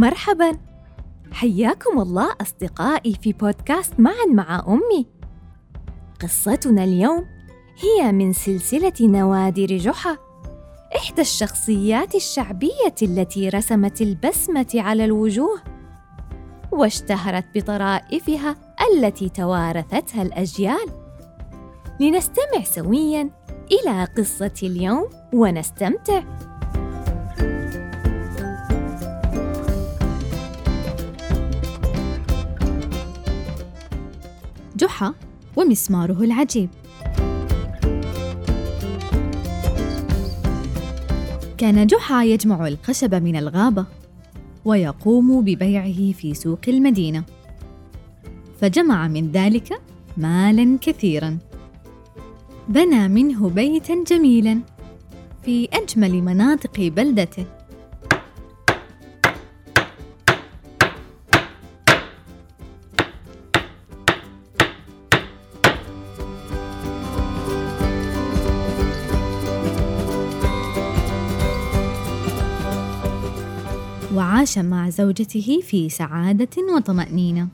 مرحبا. حياكم الله أصدقائي في بودكاست معا مع أمي. قصتنا اليوم هي من سلسلة نوادر جحا إحدى الشخصيات الشعبية التي رسمت البسمة على الوجوه واشتهرت بطرائفها التي توارثتها الأجيال. لنستمع سويا إلى قصة اليوم ونستمتع. جحا ومسماره العجيب. كان جحا يجمع الخشب من الغابة ويقوم ببيعه في سوق المدينة. فجمع من ذلك مالا كثيرا. بنى منه بيتا جميلا في أجمل مناطق بلدته. وعاش مع زوجته في سعادة وطمأنينة.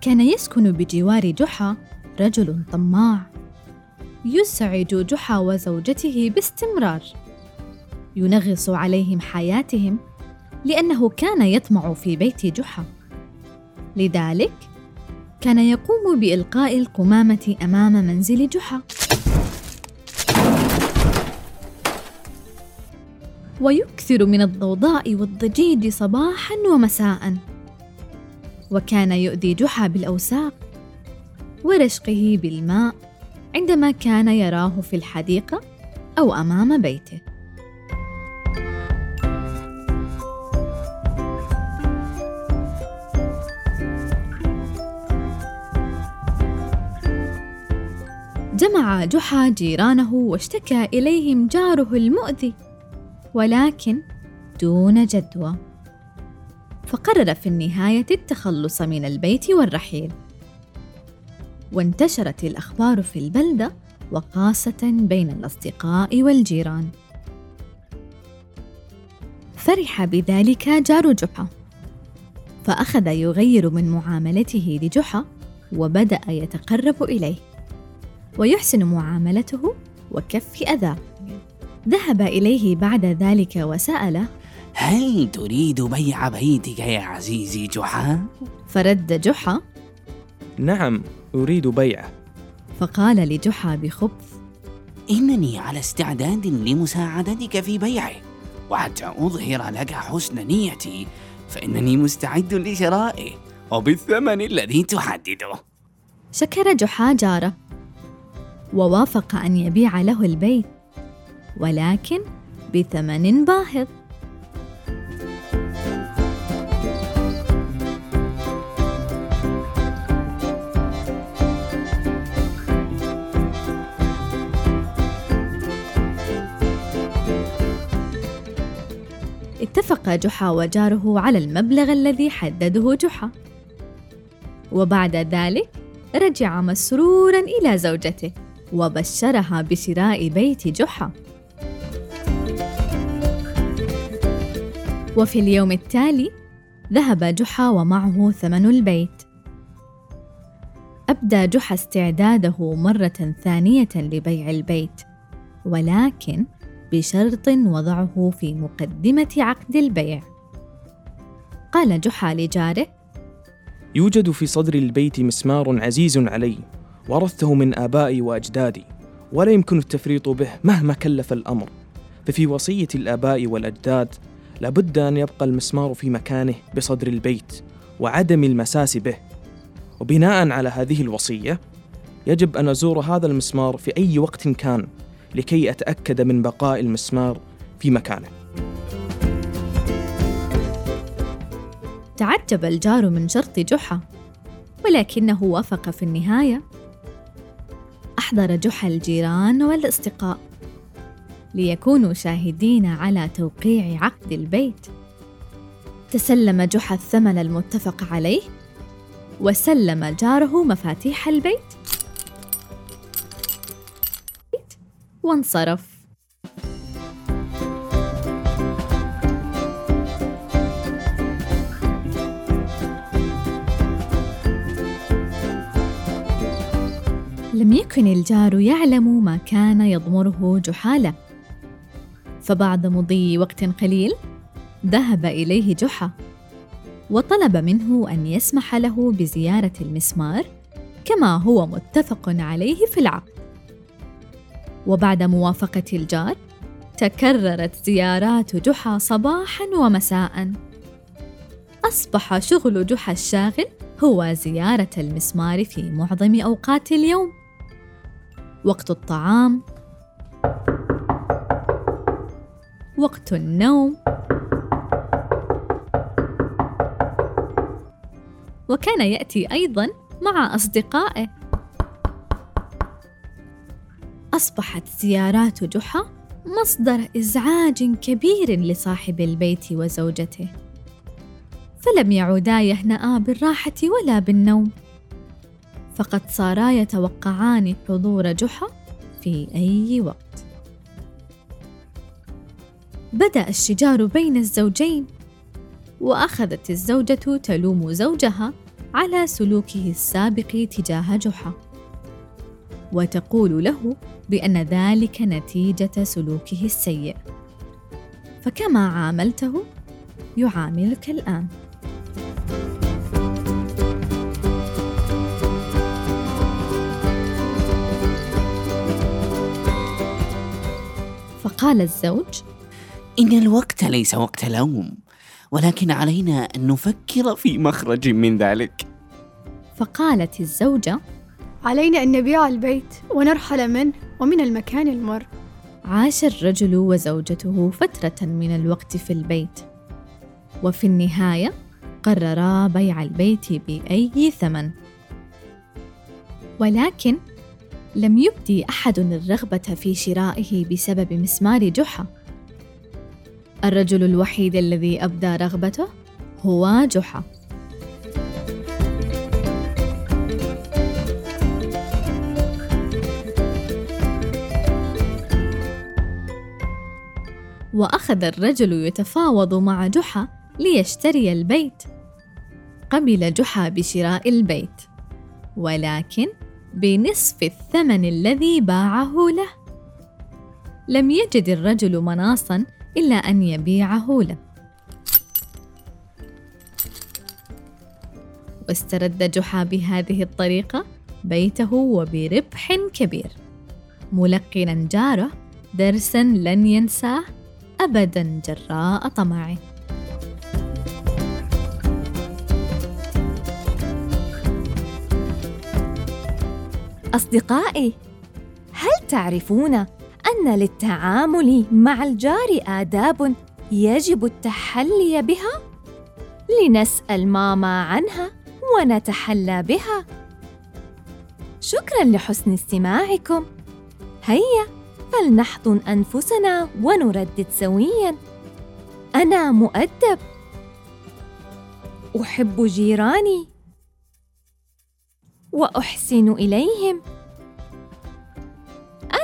كان يسكن بجوار جحا رجل طماع، يسعد جحا وزوجته باستمرار، ينغص عليهم حياتهم لأنه كان يطمع في بيت جحا. لذلك كان يقوم بإلقاء القمامة أمام منزل جحا. ويكثر من الضوضاء والضجيج صباحا ومساء. وكان يؤذي جحا بالاوساق ورشقه بالماء عندما كان يراه في الحديقة أو أمام بيته. جمع جحا جيرانه واشتكى إليهم جاره المؤذي. ولكن دون جدوى. فقرر في النهاية التخلص من البيت والرحيل. وانتشرت الأخبار في البلدة وخاصه بين الأصدقاء والجيران. فرح بذلك جار جحا. فأخذ يغير من معاملته لجحا وبدأ يتقرب إليه. ويحسن معاملته وكف أذاه. ذهب إليه بعد ذلك وسأله هل تريد بيع بيتك يا عزيزي جحا؟ فرد جحا نعم أريد بيعه فقال لجحا بخبث إنني على استعداد لمساعدتك في بيعه وحتى أظهر لك حسن نيتي فإنني مستعد لشرائه وبالثمن الذي تحدده. شكر جحا جاره ووافق أن يبيع له البيت. ولكن بثمن باهظ. اتفق جحا وجاره على المبلغ الذي حدده جحا. وبعد ذلك رجع مسرورا إلى زوجته وبشرها بشراء بيت جحا. وفي اليوم التالي ذهب جحا ومعه ثمن البيت. أبدى جحا استعداده مرة ثانية لبيع البيت ولكن بشرط وضعه في مقدمة عقد البيع. قال جحا لجاره يوجد في صدر البيت مسمار عزيز علي ورثته من آبائي وأجدادي ولا يمكن التفريط به مهما كلف الأمر. ففي وصية الآباء والأجداد لابد أن يبقى المسمار في مكانه بصدر البيت وعدم المساس به. وبناء على هذه الوصية يجب أن أزور هذا المسمار في أي وقت كان لكي أتأكد من بقاء المسمار في مكانه. تعجب الجار من شرط جحا ولكنه وافق في النهاية. أحضر جحا الجيران والأصدقاء ليكونوا شاهدين على توقيع عقد البيت. تسلم جحا الثمن المتفق عليه وسلم جاره مفاتيح البيت. وانصرف. لم يكن الجار يعلم ما كان يضمره جحاله. فبعد مضي وقت قليل ذهب إليه جحا وطلب منه أن يسمح له بزيارة المسمار كما هو متفق عليه في العقد. وبعد موافقة الجار تكررت زيارات جحا صباحا ومساء. أصبح شغل جحا الشاغل هو زيارة المسمار في معظم أوقات اليوم. وقت الطعام وقت النوم. وكان يأتي أيضا مع أصدقائه. أصبحت زيارات جحا مصدر إزعاج كبير لصاحب البيت وزوجته. فلم يعودا يهنأ بالراحة ولا بالنوم. فقد صارا يتوقعان حضور جحا في أي وقت. بدأ الشجار بين الزوجين وأخذت الزوجة تلوم زوجها على سلوكه السابق تجاه جحا. وتقول له بأن ذلك نتيجة سلوكه السيء. فكما عاملته يعاملك الآن. فقال الزوج إن الوقت ليس وقت لوم ولكن علينا أن نفكر في مخرج من ذلك. فقالت الزوجة علينا أن نبيع البيت ونرحل منه ومن المكان المر. عاش الرجل وزوجته فترة من الوقت في البيت. وفي النهاية قررا بيع البيت بأي ثمن. ولكن لم يبدي أحد الرغبة في شرائه بسبب مسمار جحا. الرجل الوحيد الذي أبدى رغبته هو جحا. وأخذ الرجل يتفاوض مع جحا ليشتري البيت. قبل جحا بشراء البيت ولكن بنصف الثمن الذي باعه له. لم يجد الرجل مناصا إلا أن يبيعه له. واسترد جحا بهذه الطريقة بيته وبربح كبير. ملقنا جاره درسا لن ينساه ابدا جراء طمعه. أصدقائي هل تعرفون أن للتعامل مع الجار آداب يجب التحلي بها؟ لنسأل ماما عنها ونتحلى بها. شكرا لحسن استماعكم. هيا فلنحضن أنفسنا ونردد سويا. أنا مؤدب. أحب جيراني. وأحسن إليهم.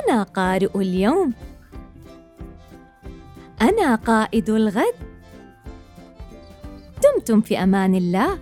أنا قارئ اليوم؟ أنا قائد الغد؟ دمتم في أمان الله.